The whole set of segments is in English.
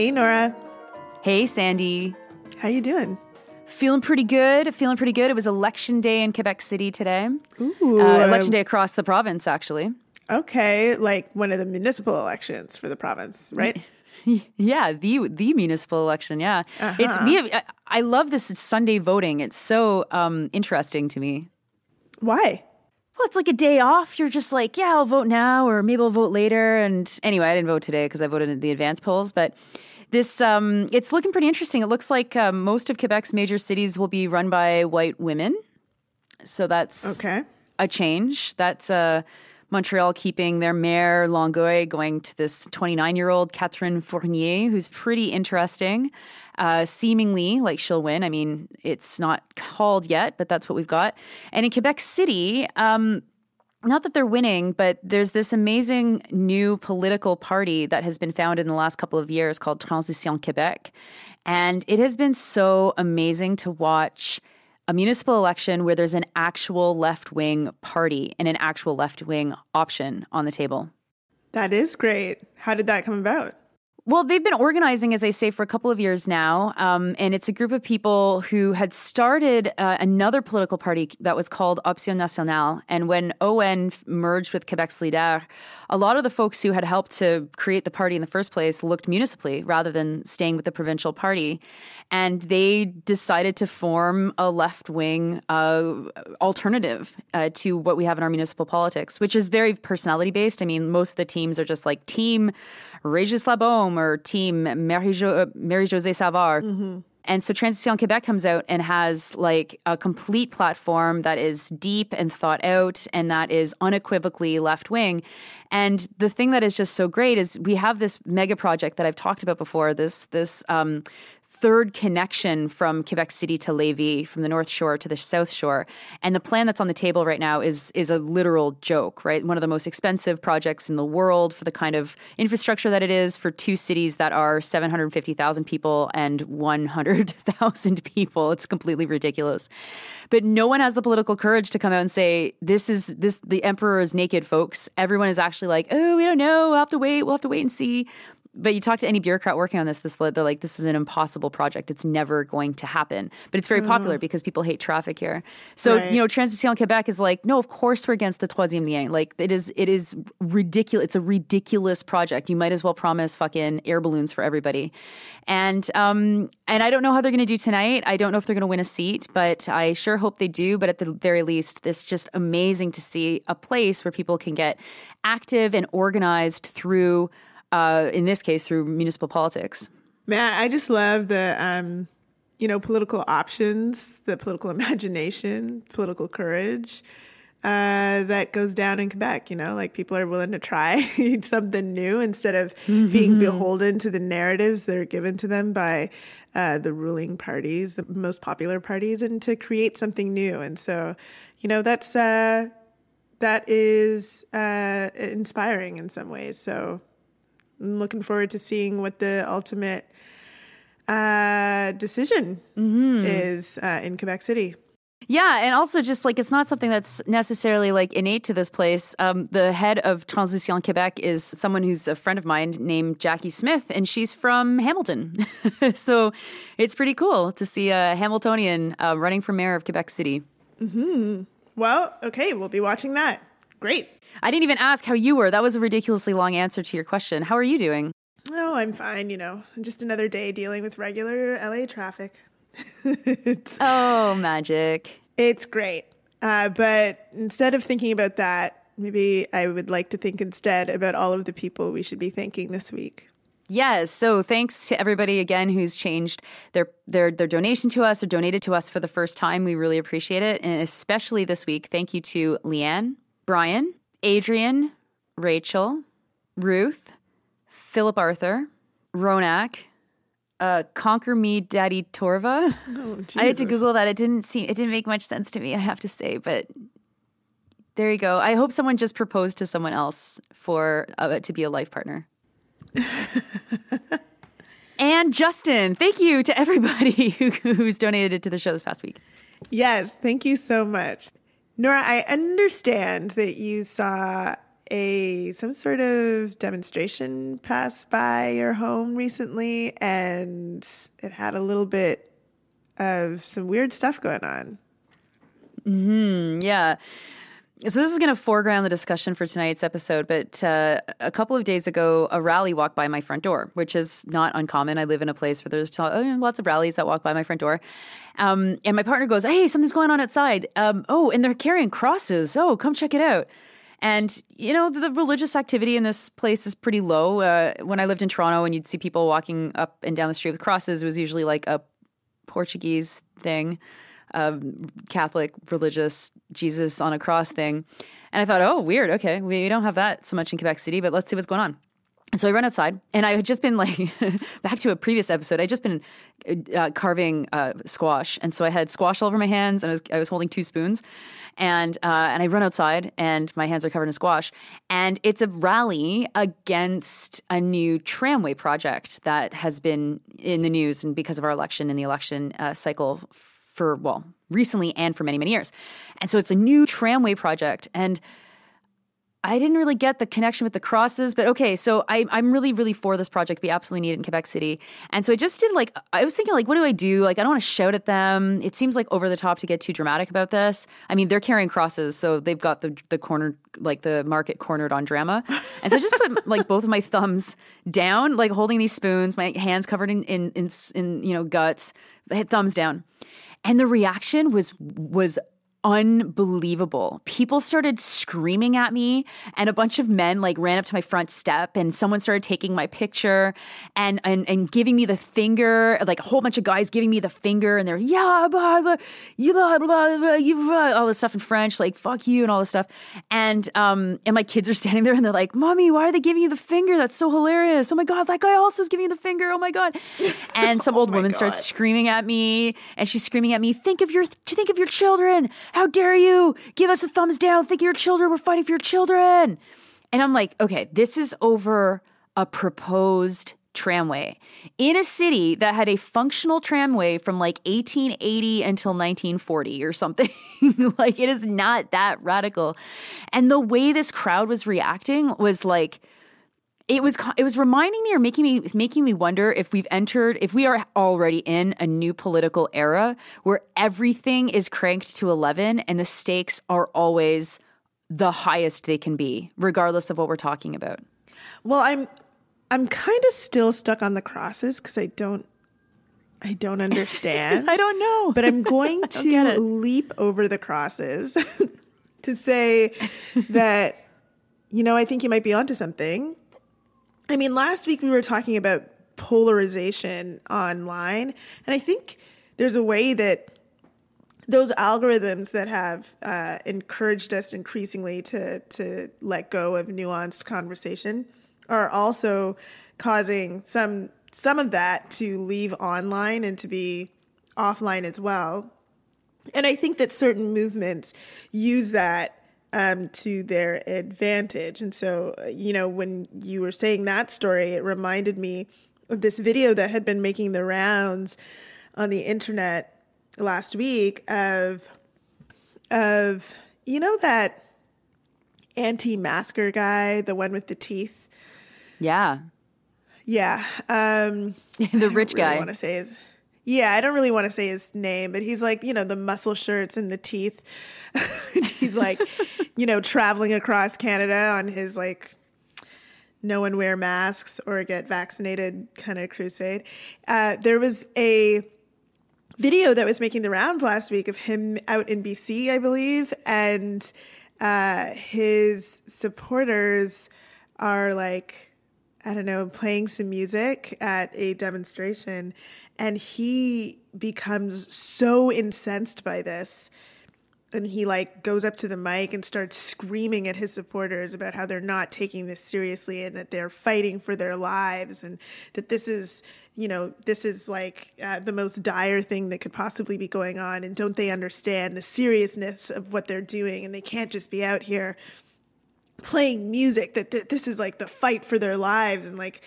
Hey, Nora. Hey, Sandy. How you doing? Feeling pretty good. Feeling pretty good. It was election day in Quebec City today. Ooh, Uh, election day across the province, actually. Okay, like one of the municipal elections for the province, right? Yeah, the the municipal election. Yeah, it's we. I, I love this Sunday voting. It's so um, interesting to me. Why? Well, it's like a day off. You're just like, yeah, I'll vote now, or maybe I'll vote later. And anyway, I didn't vote today because I voted in the advance polls. But this, um, it's looking pretty interesting. It looks like um, most of Quebec's major cities will be run by white women. So that's Okay. a change. That's uh, Montreal keeping their mayor Longueuil going to this 29 year old Catherine Fournier, who's pretty interesting. Uh, seemingly like she'll win. I mean, it's not called yet, but that's what we've got. And in Quebec City, um, not that they're winning, but there's this amazing new political party that has been founded in the last couple of years called Transition Quebec. And it has been so amazing to watch a municipal election where there's an actual left wing party and an actual left wing option on the table. That is great. How did that come about? Well, they've been organizing, as I say, for a couple of years now. Um, and it's a group of people who had started uh, another political party that was called Option Nationale. And when ON merged with Quebec Solidaire, a lot of the folks who had helped to create the party in the first place looked municipally rather than staying with the provincial party. And they decided to form a left wing uh, alternative uh, to what we have in our municipal politics, which is very personality based. I mean, most of the teams are just like team Régis Labeaume or team Mary Jo- Marie-Josée Savard. And so Transition Quebec comes out and has like a complete platform that is deep and thought out and that is unequivocally left wing. And the thing that is just so great is we have this mega project that I've talked about before, this this um, third connection from Quebec City to Lévis, from the North Shore to the South Shore. And the plan that's on the table right now is is a literal joke, right? One of the most expensive projects in the world for the kind of infrastructure that it is for two cities that are 750,000 people and 100,000 people. It's completely ridiculous. But no one has the political courage to come out and say this is this the emperor is naked, folks. Everyone is actually like, "Oh, we don't know. We'll have to wait. We'll have to wait and see." But you talk to any bureaucrat working on this, this they're like, this is an impossible project. It's never going to happen. But it's very popular because people hate traffic here. So Right. you know, Transition Quebec is like, no, of course we're against the troisième lien. Like it is, it is ridiculous. It's a ridiculous project. You might as well promise fucking air balloons for everybody. And um, and I don't know how they're going to do tonight. I don't know if they're going to win a seat, but I sure hope they do. But at the very least, it's just amazing to see a place where people can get active and organized through uh, in this case, through municipal politics. Man, I just love the um, you know, political options, the political imagination, political courage uh, that goes down in Quebec. You know, like people are willing to try something new instead of being beholden to the narratives that are given to them by uh, the ruling parties, the most popular parties, and to create something new. And so, you know, that's uh, that is uh, inspiring in some ways. So I'm looking forward to seeing what the ultimate uh, decision is uh, in Quebec City. Yeah, and also just like it's not something that's necessarily like innate to this place. Um, the head of Transition Quebec is someone who's a friend of mine named Jackie Smith, and she's from Hamilton. so it's pretty cool to see a Hamiltonian uh, running for mayor of Quebec City. Well, okay, we'll be watching that. Great. I didn't even ask how you were. That was a ridiculously long answer to your question. How are you doing? Oh, I'm fine. You know, just another day dealing with regular LA traffic. it's, Oh, magic. it's great. Uh, but instead of thinking about that, maybe I would like to think instead about all of the people we should be thanking this week. Yes. So thanks to everybody again who's changed their their their donation to us or donated to us for the first time. We really appreciate it, and especially this week, thank you to Leanne, Brian, Adrian, Rachel, Ruth, Philip Arthur, Ronak, uh, Conquer Me, Daddy Torva. Oh, I had to Google that. It didn't seem it didn't make much sense to me. I have to say, but there you go. I hope someone just proposed to someone else for uh, to be a life partner. and Justin, thank you to everybody who, who's donated to the show this past week. Yes, thank you so much. Nora, I understand that you saw a some sort of demonstration pass by your home recently and it had a little bit of some weird stuff going on. Hmm, Yeah. So this is going to foreground the discussion for tonight's episode, but uh, a couple of days ago, a rally walked by my front door, which is not uncommon. I live in a place where there's t- uh, lots of rallies that walk by my front door. Um, and my partner goes, "Hey, something's going on outside. Um, oh, and they're carrying crosses. Oh, come check it out." And you know, the, the religious activity in this place is pretty low. Uh, when I lived in Toronto, and you'd see people walking up and down the street with crosses, it was usually like a Portuguese thing um, Catholic religious Jesus on a cross thing. And I thought, oh, weird. Okay, we don't have that so much in Quebec City, but let's see what's going on. And so I run outside, and I had just been like, back to a previous episode. I just been uh, carving uh, squash, and so I had squash all over my hands, and I was I was holding two spoons, and uh, and I run outside, and my hands are covered in squash, and it's a rally against a new tramway project that has been in the news, and because of our election and the election uh, cycle for well recently and for many many years, and so it's a new tramway project, and I didn't really get the connection with the crosses, but okay. So I, I'm really, really for this project. We absolutely need it in Quebec City, and so I just did like I was thinking like, what do I do? Like I don't want to shout at them. It seems like over the top to get too dramatic about this. I mean, they're carrying crosses, so they've got the the corner like the market cornered on drama, and so I just put like both of my thumbs down, like holding these spoons, my hands covered in in in, in you know guts, thumbs down, and the reaction was was unbelievable. People started screaming at me and a bunch of men like ran up to my front step and someone started taking my picture and and, and giving me the finger, like a whole bunch of guys giving me the finger and they're yeah, blah, blah, you blah, blah, blah, all this stuff in French, like fuck you and all this stuff. And um and my kids are standing there and they're like, "Mommy, why are they giving you the finger? That's so hilarious. Oh my god, that guy also is giving you the finger. Oh my god." And some old woman starts screaming at me and she's screaming at me, "Think of your think of your children. How dare you? Give us a thumbs down. Think of your children. We're fighting for your children." And I'm like, "Okay, this is over a proposed tramway in a city that had a functional tramway from like 1880 until 1940 or something. like it is not that radical. And the way this crowd was reacting was like it was it was reminding me or making me making me wonder if we've entered if we are already in a new political era where everything is cranked to 11 and the stakes are always the highest they can be regardless of what we're talking about. Well, I'm I'm kind of still stuck on the crosses because I don't I don't understand. I don't know. but I'm going to leap over the crosses to say that you know I think you might be onto something. I mean, last week we were talking about polarization online, and I think there's a way that those algorithms that have uh, encouraged us increasingly to to let go of nuanced conversation are also causing some some of that to leave online and to be offline as well. And I think that certain movements use that um, to their advantage. And so, uh, you know, when you were saying that story, it reminded me of this video that had been making the rounds on the internet last week of of you know that anti-masker guy, the one with the teeth. Yeah. Yeah, um, the rich really guy. want to say his. Yeah, I don't really want to say his name, but he's like you know the muscle shirts and the teeth. he's like, you know, traveling across Canada on his like no one wear masks or get vaccinated kind of crusade. Uh, there was a video that was making the rounds last week of him out in BC, I believe, and uh, his supporters are like, I don't know, playing some music at a demonstration, and he becomes so incensed by this. And he like goes up to the mic and starts screaming at his supporters about how they're not taking this seriously and that they're fighting for their lives and that this is, you know, this is like uh, the most dire thing that could possibly be going on. And don't they understand the seriousness of what they're doing? And they can't just be out here playing music that, that this is like the fight for their lives and like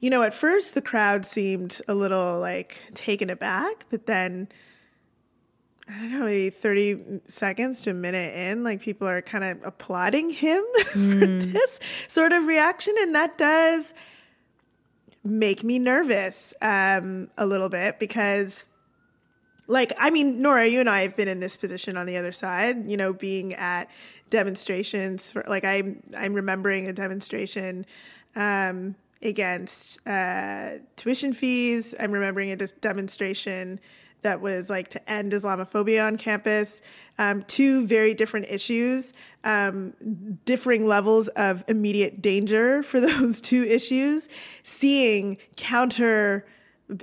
you know at first the crowd seemed a little like taken aback but then I don't know, maybe 30 seconds to a minute in, like people are kind of applauding him for this sort of reaction. And that does make me nervous um, a little bit because, like, I mean, Nora, you and I have been in this position on the other side, you know, being at demonstrations for, like, I'm, I'm remembering a demonstration. Um, against uh, tuition fees. I'm remembering a demonstration that was like to end Islamophobia on campus. Um, two very different issues, um, differing levels of immediate danger for those two issues. Seeing counter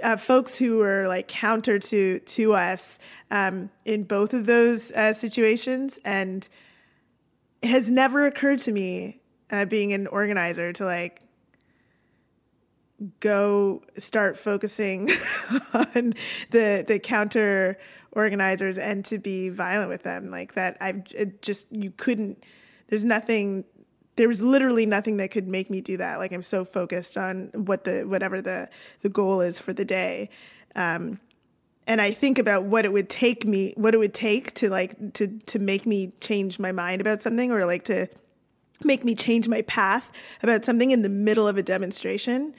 uh, folks who were like counter to to us um, in both of those uh, situations, and it has never occurred to me, uh, being an organizer, to like go start focusing on the the counter organizers and to be violent with them. Like that i've just you couldn't there's nothing there was literally nothing that could make me do that. Like i'm so focused on what the whatever the the goal is for the day. Um, and i think about what it would take me what it would take to like to to make me change my mind about something or like to make me change my path about something in the middle of a demonstration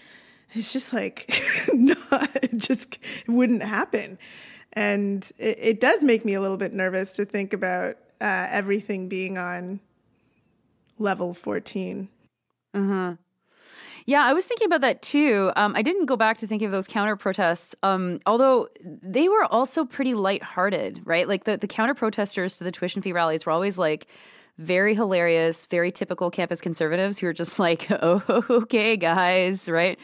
it's just like not it just it wouldn't happen and it, it, does make me a little bit nervous to think about uh, everything being on level 14 uh-huh yeah, I was thinking about that too. Um, I didn't go back to thinking of those counter protests, um, although they were also pretty lighthearted, right? Like the, the counter protesters to the tuition fee rallies were always like, very hilarious, very typical campus conservatives who are just like, oh, okay, guys, right?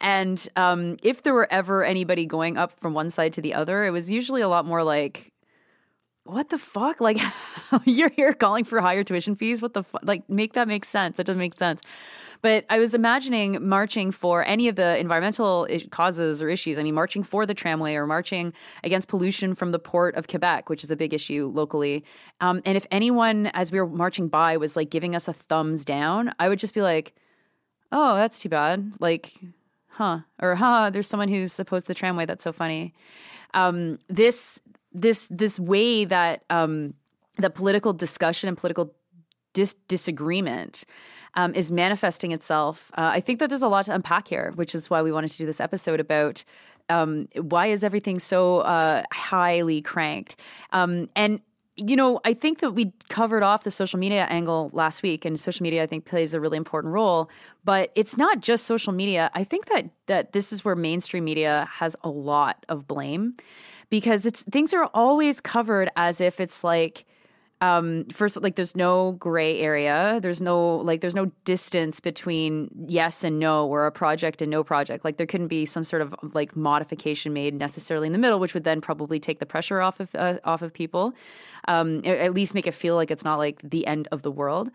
And um, if there were ever anybody going up from one side to the other, it was usually a lot more like, what the fuck? Like, you're here calling for higher tuition fees? What the fuck? Like, make that make sense. That doesn't make sense. But I was imagining marching for any of the environmental causes or issues. I mean, marching for the tramway or marching against pollution from the port of Quebec, which is a big issue locally. Um, and if anyone, as we were marching by, was like giving us a thumbs down, I would just be like, oh, that's too bad. Like, huh? Or, huh, there's someone who's opposed the tramway. That's so funny. Um, this, this, this way that, um, political discussion and political dis- disagreement um, is manifesting itself. Uh, I think that there's a lot to unpack here, which is why we wanted to do this episode about um, why is everything so uh, highly cranked. Um, and you know, I think that we covered off the social media angle last week, and social media I think plays a really important role. But it's not just social media. I think that that this is where mainstream media has a lot of blame because it's things are always covered as if it's like um first like there's no gray area. There's no like there's no distance between yes and no or a project and no project. Like there couldn't be some sort of like modification made necessarily in the middle which would then probably take the pressure off of uh, off of people. Um at least make it feel like it's not like the end of the world.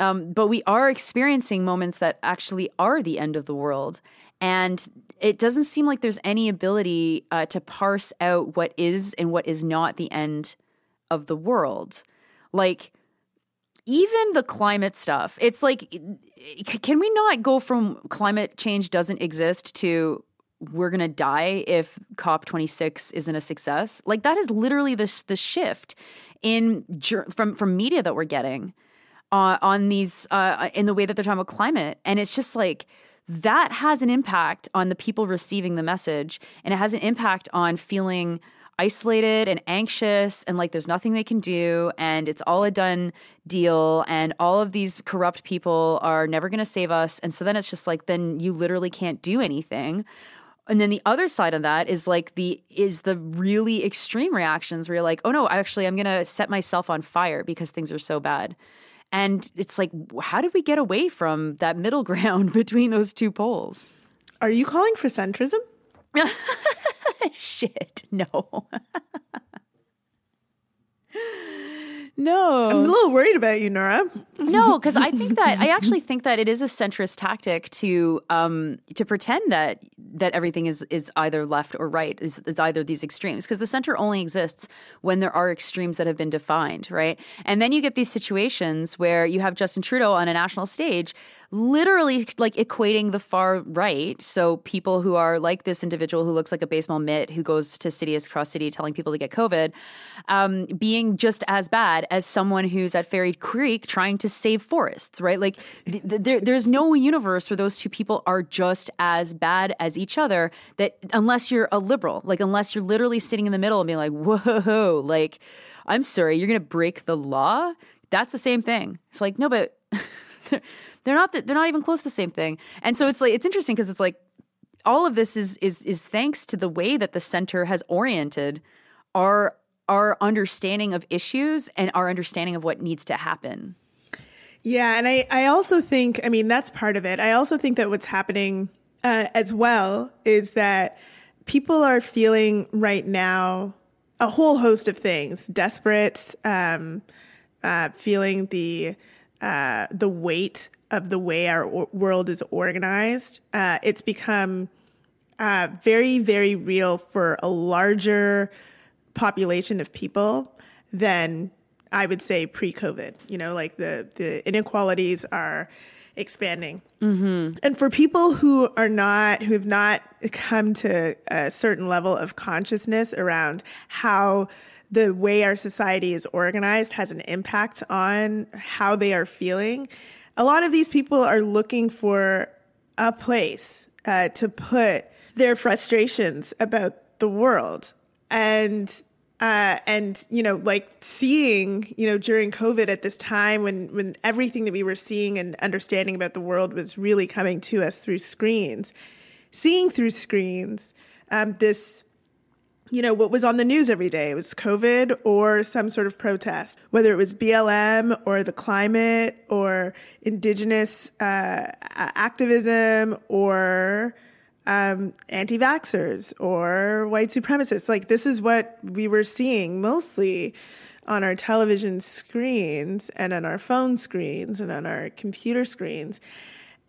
Um but we are experiencing moments that actually are the end of the world. And it doesn't seem like there's any ability uh, to parse out what is and what is not the end of the world like, even the climate stuff, it's like, can we not go from climate change doesn't exist to we're going to die if COP26 isn't a success? Like, that is literally the, the shift in from, from media that we're getting uh, on these, uh, in the way that they're talking about climate. And it's just like, that has an impact on the people receiving the message and it has an impact on feeling isolated and anxious and like there's nothing they can do and it's all a done deal and all of these corrupt people are never going to save us and so then it's just like then you literally can't do anything. And then the other side of that is like the is the really extreme reactions where you're like oh no actually i'm going to set myself on fire because things are so bad. And it's like how did we get away from that middle ground between those two poles? Are you calling for centrism Shit, no. no. I'm a little worried about you, Nora. no, because I think that I actually think that it is a centrist tactic to um to pretend that that everything is is either left or right, is, is either these extremes. Because the center only exists when there are extremes that have been defined, right? And then you get these situations where you have Justin Trudeau on a national stage literally like equating the far right. So people who are like this individual who looks like a baseball mitt who goes to city across city telling people to get COVID, um, being just as bad as someone who's at Fairy Creek trying to save forests, right? Like th- there, there's no universe where those two people are just as bad as each other. That unless you're a liberal, like unless you're literally sitting in the middle and being like, whoa, like I'm sorry, you're going to break the law. That's the same thing. It's like no, but. they're not the, they're not even close to the same thing. And so it's like it's interesting because it's like all of this is is is thanks to the way that the center has oriented our our understanding of issues and our understanding of what needs to happen. Yeah, and I I also think I mean that's part of it. I also think that what's happening uh, as well is that people are feeling right now a whole host of things: desperate, um, uh, feeling the uh, the weight of the way our world is organized. Uh, it's become uh, very, very real for a larger population of people than I would say pre-COVID. You know, like the the inequalities are expanding. Mm-hmm. And for people who are not, who have not come to a certain level of consciousness around how the way our society is organized has an impact on how they are feeling, a lot of these people are looking for a place uh, to put their frustrations about the world. And uh, and you know like seeing you know during covid at this time when when everything that we were seeing and understanding about the world was really coming to us through screens seeing through screens um, this you know, what was on the news every day. It was COVID or some sort of protest, whether it was BLM or the climate or indigenous uh, activism or um, anti vaxxers or white supremacists. Like, this is what we were seeing mostly on our television screens and on our phone screens and on our computer screens.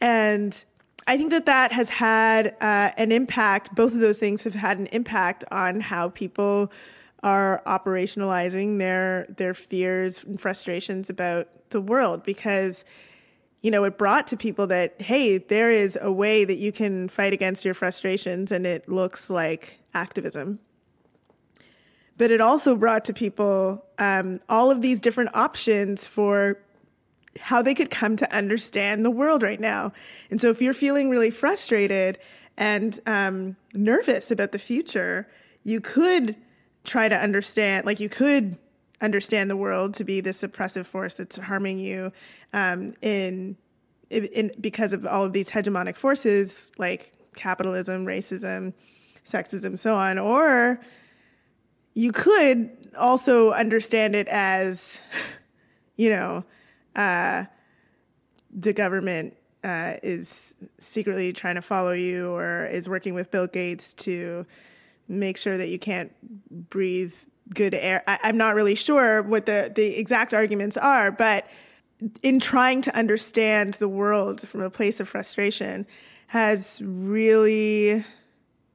And I think that that has had uh, an impact. Both of those things have had an impact on how people are operationalizing their their fears and frustrations about the world because you know it brought to people that hey there is a way that you can fight against your frustrations and it looks like activism but it also brought to people um, all of these different options for how they could come to understand the world right now. And so if you're feeling really frustrated and um, nervous about the future, you could try to understand, like you could understand the world to be this oppressive force that's harming you um, in, in, because of all of these hegemonic forces like capitalism, racism, sexism, so on. Or you could also understand it as, you know, uh, the government uh, is secretly trying to follow you or is working with Bill Gates to make sure that you can't breathe good air. I, am not really sure what the, the exact arguments are, but in trying to understand the world from a place of frustration has really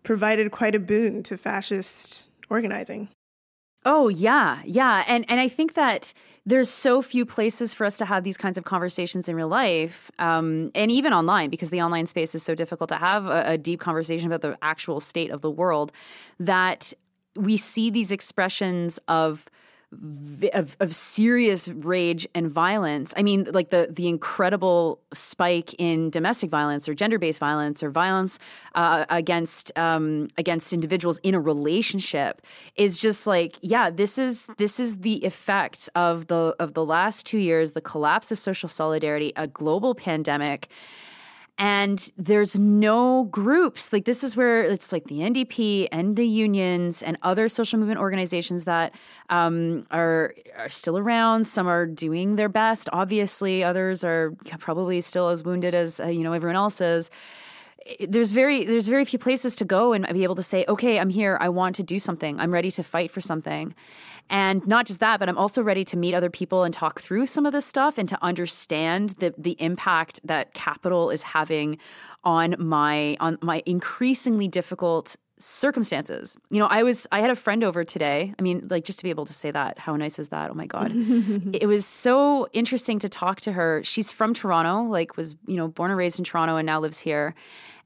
provided quite a boon to fascist organizing. Oh yeah, yeah, and and I think that there's so few places for us to have these kinds of conversations in real life um, and even online because the online space is so difficult to have a, a deep conversation about the actual state of the world that we see these expressions of of, of serious rage and violence. I mean, like the the incredible spike in domestic violence or gender based violence or violence uh, against um, against individuals in a relationship is just like, yeah, this is this is the effect of the of the last two years, the collapse of social solidarity, a global pandemic and there's no groups like this is where it's like the ndp and the unions and other social movement organizations that um, are are still around. Some are doing their best obviously. Others are probably still as wounded as uh, you know everyone else is. There's very there's very few places to go and be able to say okay i'm here. I want to do something. I'm ready to fight for something and not just that, but I'm also ready to meet other people and talk through some of this stuff and to understand the the impact that capital is having on my on my increasingly difficult circumstances. You know, I was I had a friend over today. I mean, like just to be able to say that, how nice is that? Oh my god. it was so interesting to talk to her. She's from Toronto, like was, you know, born and raised in Toronto and now lives here.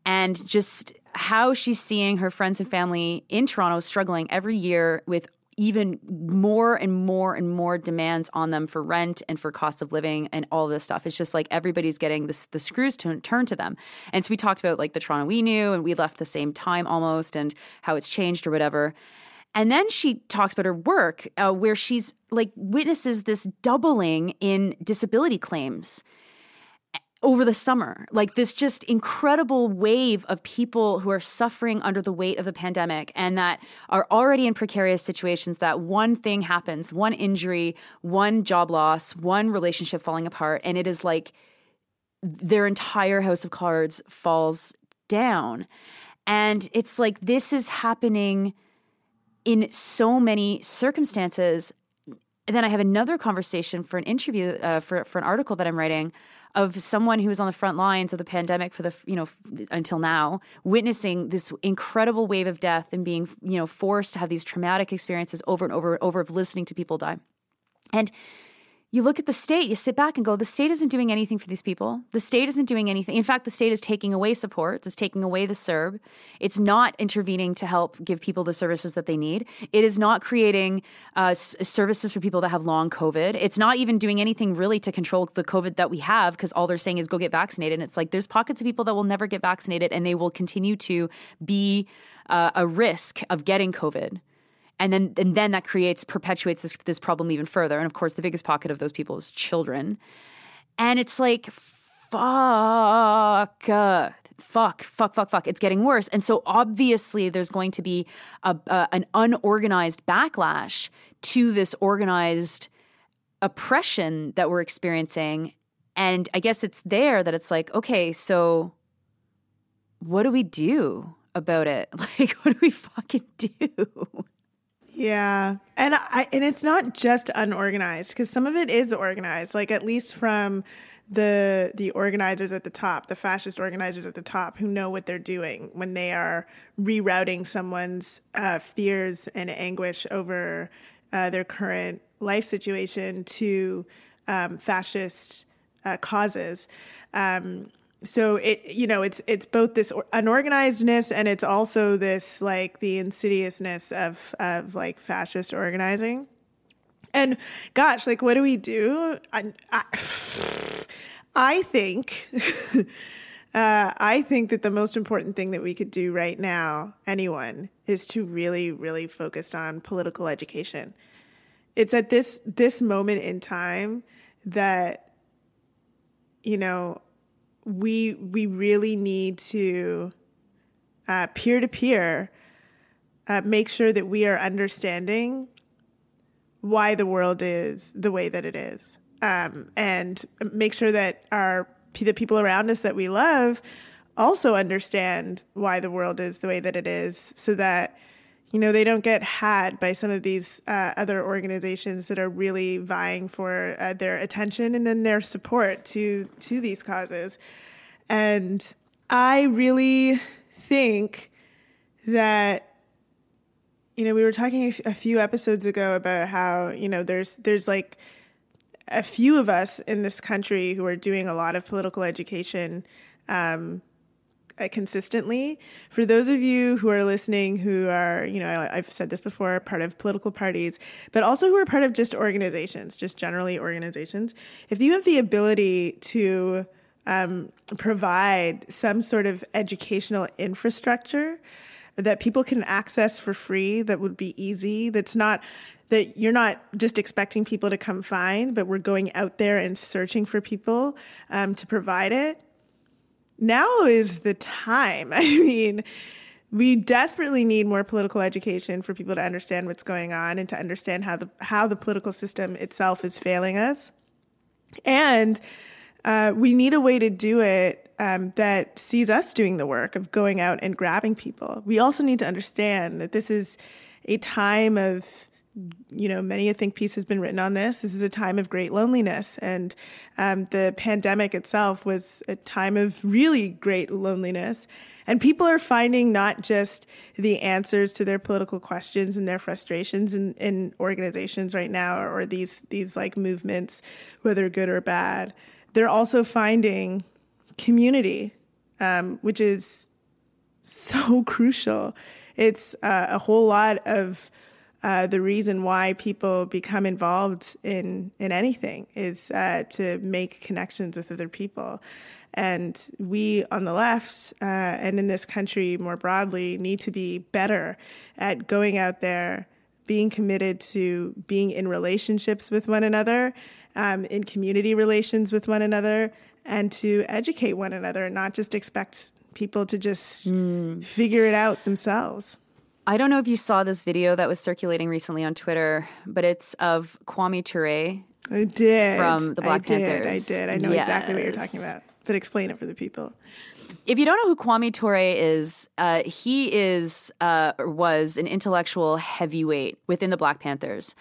And just how she's seeing her friends and family in Toronto struggling every year with even more and more and more demands on them for rent and for cost of living and all this stuff. It's just like everybody's getting this, the screws to turn to them. And so we talked about like the Toronto we knew and we left the same time almost and how it's changed or whatever. And then she talks about her work uh, where she's like witnesses this doubling in disability claims over the summer. Like this just incredible wave of people who are suffering under the weight of the pandemic and that are already in precarious situations that one thing happens, one injury, one job loss, one relationship falling apart and it is like their entire house of cards falls down. And it's like this is happening in so many circumstances. And then I have another conversation for an interview uh, for for an article that I'm writing of someone who was on the front lines of the pandemic for the you know until now witnessing this incredible wave of death and being you know forced to have these traumatic experiences over and over and over of listening to people die. And you look at the state, you sit back and go, the state isn't doing anything for these people. The state isn't doing anything. In fact, the state is taking away supports, it's taking away the CERB. It's not intervening to help give people the services that they need. It is not creating uh, s- services for people that have long COVID. It's not even doing anything really to control the COVID that we have because all they're saying is go get vaccinated. And it's like there's pockets of people that will never get vaccinated and they will continue to be uh, a risk of getting COVID and then and then that creates perpetuates this this problem even further. And of course the biggest pocket of those people is children. And it's like fuck fuck fuck fuck fuck. It's getting worse. And so obviously there's going to be a, a, an unorganized backlash to this organized oppression that we're experiencing. And i guess it's there that it's like okay so what do we do about it? Like what do we fucking do Yeah. And I and it's not just unorganized because some of it is organized, like at least from the the organizers at the top, the fascist organizers at the top who know what they're doing when they are rerouting someone's uh, fears and anguish over uh, their current life situation to um, fascist uh, causes. Um, so it you know it's it's both this unorganizedness and it's also this like the insidiousness of of like fascist organizing. And gosh like what do we do? I, I, I think uh, i think that the most important thing that we could do right now anyone is to really really focus on political education. It's at this this moment in time that you know we we really need to peer to peer make sure that we are understanding why the world is the way that it is, um, and make sure that our the people around us that we love also understand why the world is the way that it is, so that you know they don't get had by some of these uh, other organizations that are really vying for uh, their attention and then their support to to these causes. And i really think that you know we were talking a few episodes ago about how you know there's there's like a few of us in this country who are doing a lot of political education um, consistently. For those of you who are listening, who are, you know, I've said this before, part of political parties, but also who are part of just organizations, just generally organizations, if you have the ability to um, provide some sort of educational infrastructure that people can access for free, that would be easy, that's not that you're not just expecting people to come find, but we're going out there and searching for people um, to provide it now is the time. I mean, we desperately need more political education for people to understand what's going on and to understand how the how the political system itself is failing us. And uh, we need a way to do it um, that sees us doing the work of going out and grabbing people. We also need to understand that this is a time of you know, many a think piece has been written on this. This is a time of great loneliness, and um, the pandemic itself was a time of really great loneliness. And people are finding not just the answers to their political questions and their frustrations in, in organizations right now, or these these like movements, whether good or bad. They're also finding community, um, which is so crucial. It's uh, a whole lot of uh, the reason why people become involved in in anything is uh, to make connections with other people. And we on the left uh, and in this country more broadly need to be better at going out there, being committed to being in relationships with one another, um, in community relations with one another, and to educate one another, and not just expect people to just mm. figure it out themselves. I don't know if you saw this video that was circulating recently on Twitter, but it's of Kwame Ture. I did. From the Black I Panthers. Did, I did. I know yes. exactly what you're talking about. But explain it for the people. If you don't know who Kwame Ture is, uh, he is uh, was an intellectual heavyweight within the Black Panthers,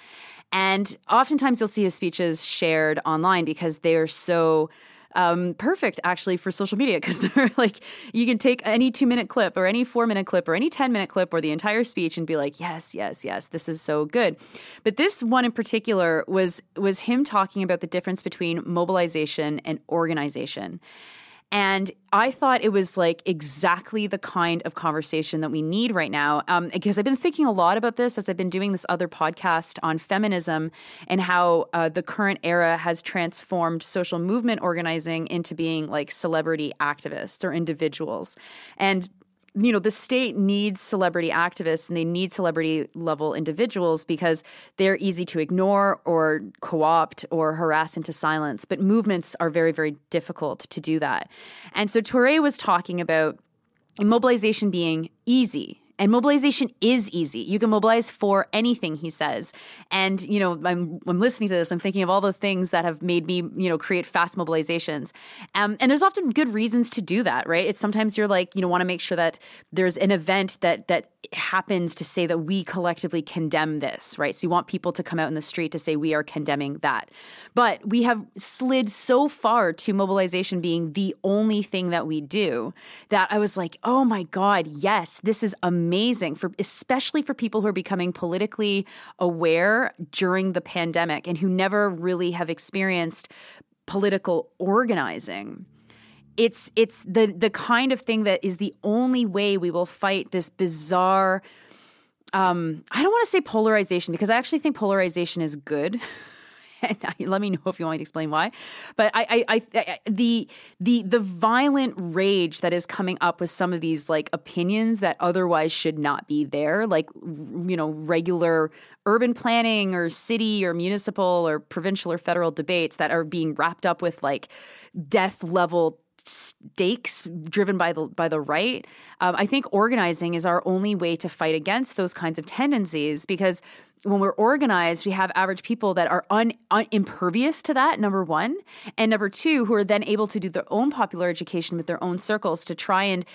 and oftentimes you'll see his speeches shared online because they are so um, perfect actually for social media because they're like you can take any two minute clip or any four minute clip or any 10 minute clip or the entire speech and be like yes yes yes this is so good. But this one in particular was was him talking about the difference between mobilization and organization and I thought it was like exactly the kind of conversation that we need right now. Um, because I've been thinking a lot about this as I've been doing this other podcast on feminism and how uh, the current era has transformed social movement organizing into being like celebrity activists or individuals. And you know, the state needs celebrity activists and they need celebrity level individuals because they're easy to ignore or co opt or harass into silence. But movements are very, very difficult to do that. And so Ture was talking about mobilization being easy and mobilization is easy. You can mobilize for anything, he says. And, you know, I'm, I'm listening to this, I'm thinking of all the things that have made me, you know, create fast mobilizations. Um, and there's often good reasons to do that, right? It's sometimes you're like, you know, want to make sure that there's an event that, that happens to say that we collectively condemn this, right? So you want people to come out in the street to say we are condemning that. But we have slid so far to mobilization being the only thing that we do that I was like, oh my God, yes, this is amazing amazing for especially for people who are becoming politically aware during the pandemic and who never really have experienced political organizing it's it's the the kind of thing that is the only way we will fight this bizarre um, I don't want to say polarization because I actually think polarization is good. and let me know if you want me to explain why. But I, I, I, the the the violent rage that is coming up with some of these like opinions that otherwise should not be there, like you know regular urban planning or city or municipal or provincial or federal debates that are being wrapped up with like death level stakes driven by the by the right. Um, I think organizing is our only way to fight against those kinds of tendencies because when we're organized, we have average people that are un, un, impervious to that, number one. And number two, who are then able to do their own popular education with their own circles to try and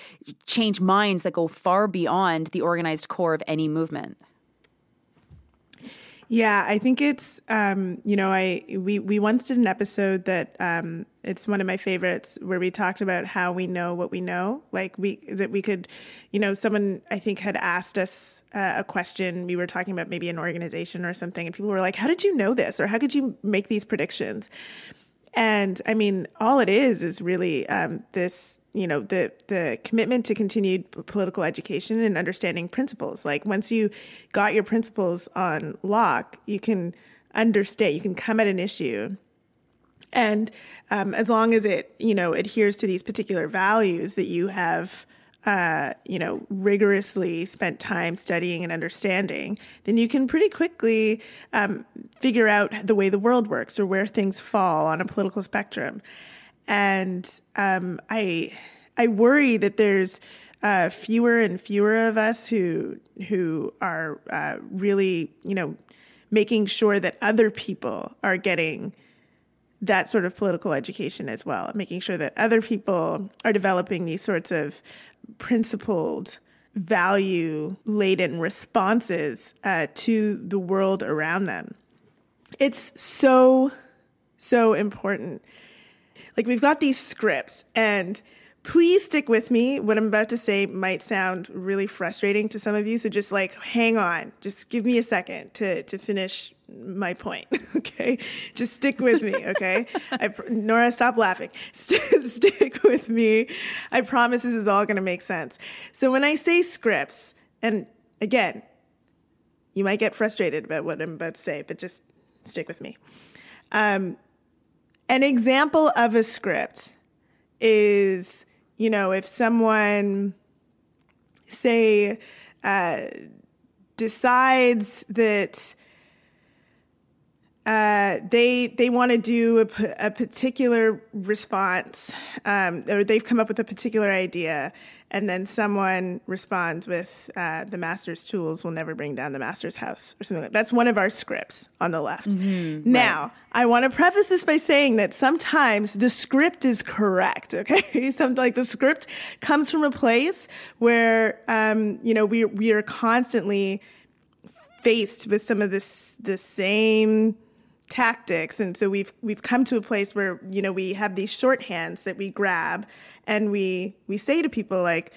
change minds that go far beyond the organized core of any movement. Yeah, I think it's um, you know I we we once did an episode that um, it's one of my favorites where we talked about how we know what we know, like we that we could, you know, someone I think had asked us uh, a question. We were talking about maybe an organization or something, and people were like, "How did you know this?" or "How could you make these predictions?" And I mean, all it is is really um, this, you know, the the commitment to continued political education and understanding principles. Like once you got your principles on lock, you can understand. You can come at an issue, and um, as long as it, you know, adheres to these particular values that you have uh, you know, rigorously spent time studying and understanding, then you can pretty quickly um, figure out the way the world works or where things fall on a political spectrum. And um, I, I worry that there's uh, fewer and fewer of us who who are uh, really, you know, making sure that other people are getting that sort of political education as well, making sure that other people are developing these sorts of principled value laden responses uh, to the world around them. It's so, so important. Like, we've got these scripts, and please stick with me. What I'm about to say might sound really frustrating to some of you. So just like hang on, just give me a second to, to finish my point. Okay. Just stick with me. Okay. I, Nora, stop laughing. St- stick with me. I promise this is all going to make sense. So when I say scripts, and again, you might get frustrated about what I'm about to say, but just stick with me. Um, an example of a script is you know, if someone, say, uh, decides that uh, they they want to do a, a particular response, um, or they've come up with a particular idea, and then someone responds with uh, the master's tools will never bring down the master's house or something like that. That's one of our scripts on the left. Mm-hmm, now, right. I want to preface this by saying that sometimes the script is correct. Okay, something like the script comes from a place where um, you know we we are constantly faced with some of this the same tactics. And so we've we've come to a place where you know we have these shorthands that we grab and we we say to people like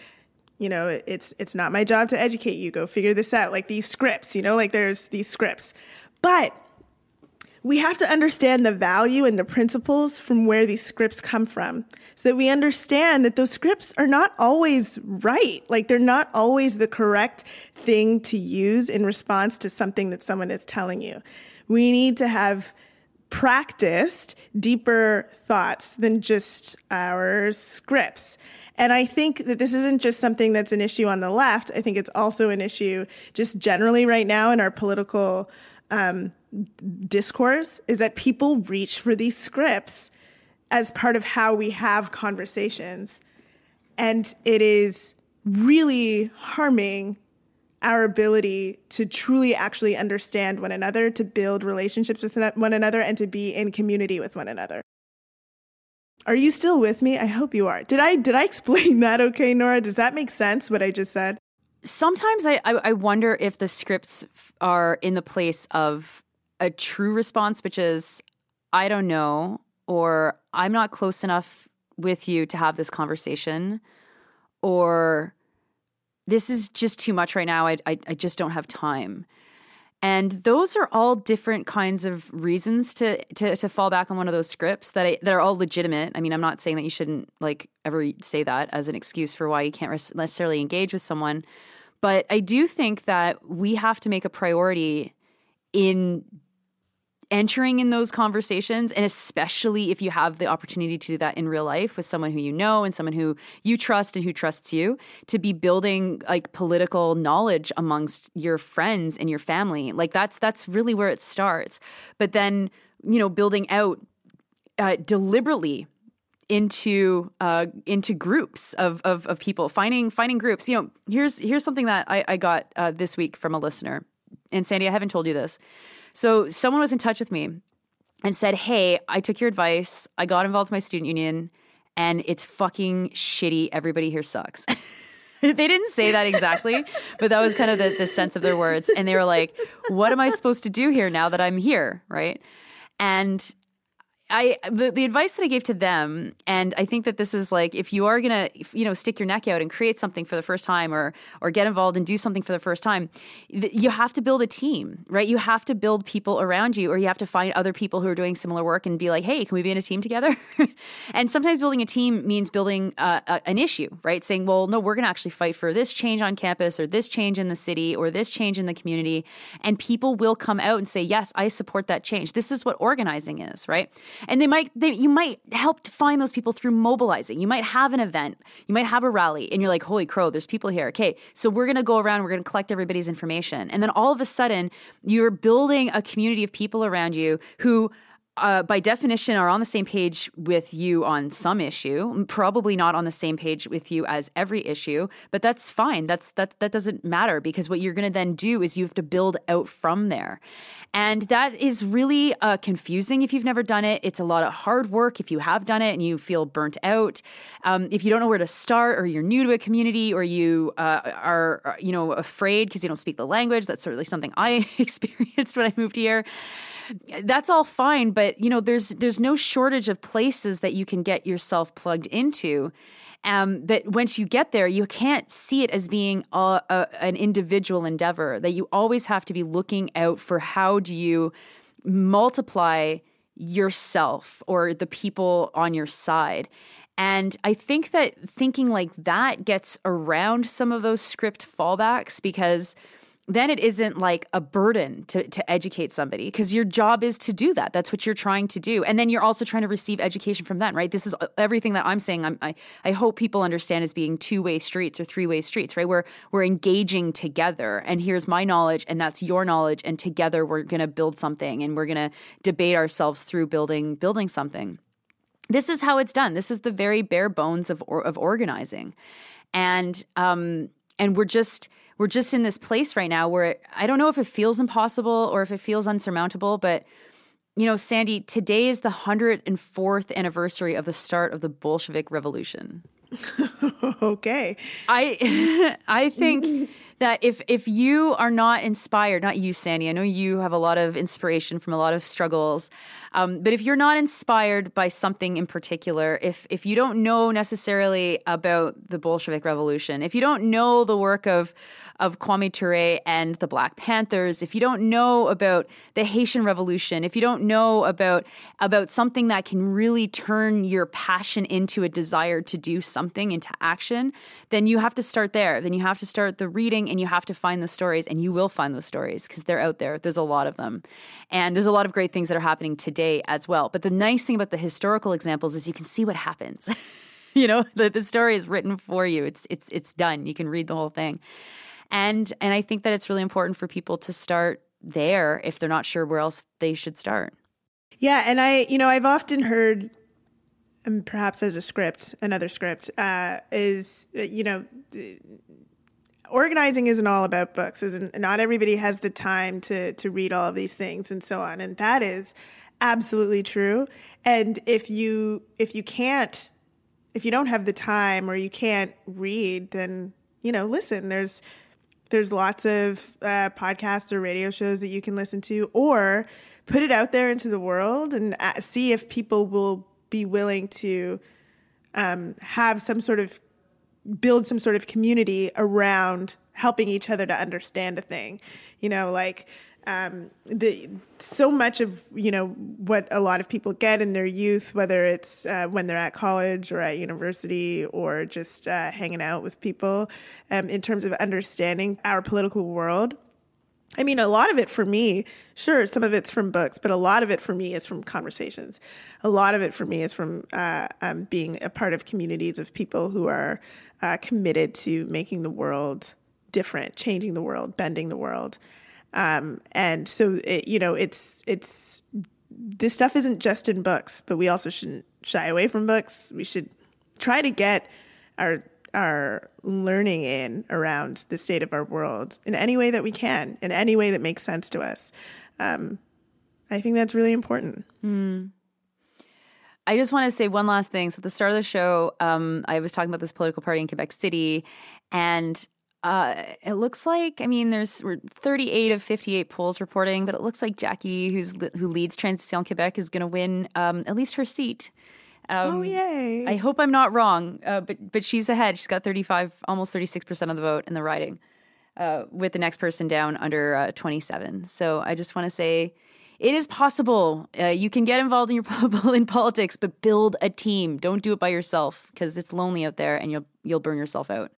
you know it's it's not my job to educate you. Go figure this out. Like these scripts you know like there's these scripts. But we have to understand the value and the principles from where these scripts come from so that we understand that those scripts are not always right. Like they're not always the correct thing to use in response to something that someone is telling you we need to have practiced deeper thoughts than just our scripts. And I think that this isn't just something that's an issue on the left. I think it's also an issue just generally right now in our political um, discourse is that people reach for these scripts as part of how we have conversations. And it is really harming our ability to truly actually understand one another, to build relationships with one another, and to be in community with one another. Are you still with me? I hope you are. Did I did I explain that okay, Nora? Does that make sense what I just said? Sometimes I, I, I wonder if the scripts are in the place of a true response, which is I don't know, or I'm not close enough with you to have this conversation, or this is just too much right now. I, I, I just don't have time. And those are all different kinds of reasons to, to to fall back on one of those scripts that I, that are all legitimate. I mean, I'm not saying that you shouldn't like ever say that as an excuse for why you can't necessarily engage with someone, but I do think that we have to make a priority in entering in those conversations and especially if you have the opportunity to do that in real life with someone who you know and someone who you trust and who trusts you to be building like political knowledge amongst your friends and your family like that's that's really where it starts. But then you know building out uh, deliberately into uh, into groups of, of, of people finding finding groups. You know here's here's something that I, I got uh, this week from a listener and Sandy I haven't told you this so someone was in touch with me and said, Hey, I took your advice. I got involved with my student union and it's fucking shitty. Everybody here sucks. they didn't say that exactly, but that was kind of the, the sense of their words. And they were like, What am I supposed to do here now that I'm here? Right. And I the, the advice that I gave to them, and I think that this is like if you are gonna you know stick your neck out and create something for the first time, or or get involved and do something for the first time, you have to build a team, right? You have to build people around you, or you have to find other people who are doing similar work and be like, hey, can we be in a team together? and sometimes building a team means building uh, a, an issue, right? Saying, well, no, we're gonna actually fight for this change on campus, or this change in the city, or this change in the community, and people will come out and say, yes, I support that change. This is what organizing is, right? And they might they, you might help to find those people through mobilizing. You might have an event you might have a rally and you're like holy crow there's people here. Okay so we're going to go around we're going to collect everybody's information. And then all of a sudden you're building a community of people around you who uh, by definition, are on the same page with you on some issue. Probably not on the same page with you as every issue, but that's fine. That's that that doesn't matter because what you're going to then do is you have to build out from there, and that is really uh, confusing if you've never done it. It's a lot of hard work if you have done it and you feel burnt out. Um, if you don't know where to start, or you're new to a community, or you uh, are you know afraid because you don't speak the language, that's certainly something I experienced when I moved here that's all fine but you know there's there's no shortage of places that you can get yourself plugged into. Um, but once you get there you can't see it as being a, a, an individual endeavor that you always have to be looking out for how do you multiply yourself or the people on your side. And I think that thinking like that gets around some of those script fallbacks because then it isn't like a burden to, to educate somebody because your job is to do that. That's what you're trying to do. And then you're also trying to receive education from them, right? This is uh, everything that I'm saying. I'm, I, I hope people understand as being two way streets or three way streets, right? Where we're engaging together. And here's my knowledge, and that's your knowledge. And together we're going to build something and we're going to debate ourselves through building, building something. This is how it's done. This is the very bare bones of, of organizing. And, um, and we're just, we're just in this place right now where it, I don't know if it feels impossible or if it feels unsurmountable, but you know, Sandy, today is the 104th anniversary of the start of the Bolshevik Revolution. okay. I I think that if if you are not inspired, not you, Sandy, I know you have a lot of inspiration from a lot of struggles, um, but if you're not inspired by something in particular, if if you don't know necessarily about the Bolshevik Revolution, if you don't know the work of of Kwame Ture and the Black Panthers, if you don't know about the Haitian Revolution, if you don't know about about something that can really turn your passion into a desire to do something into action, then you have to start there. Then you have to start the reading and you have to find the stories and you will find those stories because they're out there. There's a lot of them. And there's a lot of great things that are happening today as well. But the nice thing about the historical examples is you can see what happens. you know, the, the story is written for you. It's it's it's done. You can read the whole thing and and I think that it's really important for people to start there if they're not sure where else they should start. Yeah, and I you know I've often heard, and perhaps as a script, another script uh, is you know. Organizing isn't all about books. Isn't not everybody has the time to to read all of these things and so on, and that is absolutely true. And if you if you can't if you don't have the time or you can't read, then you know, listen. There's there's lots of uh, podcasts or radio shows that you can listen to, or put it out there into the world and uh, see if people will be willing to um, have some sort of build some sort of community around helping each other to understand a thing. You know, like um, the so much of you know what a lot of people get in their youth, whether it's uh, when they're at college or at university or just uh, hanging out with people, um, in terms of understanding our political world. I mean, a lot of it for me, sure, some of it's from books, but a lot of it for me is from conversations. A lot of it for me is from uh, um, being a part of communities of people who are uh, committed to making the world different, changing the world, bending the world. Um, and so, it, you know, it's it's this stuff isn't just in books, but we also shouldn't shy away from books. We should try to get our our learning in around the state of our world in any way that we can, in any way that makes sense to us. Um, I think that's really important. Mm. I just want to say one last thing. So, at the start of the show, um, I was talking about this political party in Quebec City, and uh, it looks like, I mean, there's 38 of 58 polls reporting, but it looks like Jackie, who's who leads Transition Quebec, is going to win um, at least her seat. Um, oh yay! I hope I'm not wrong, uh, but but she's ahead. She's got 35, almost 36 percent of the vote in the riding, uh, with the next person down under uh, 27. So I just want to say, it is possible. Uh, you can get involved in your in politics, but build a team. Don't do it by yourself because it's lonely out there, and you'll you'll burn yourself out.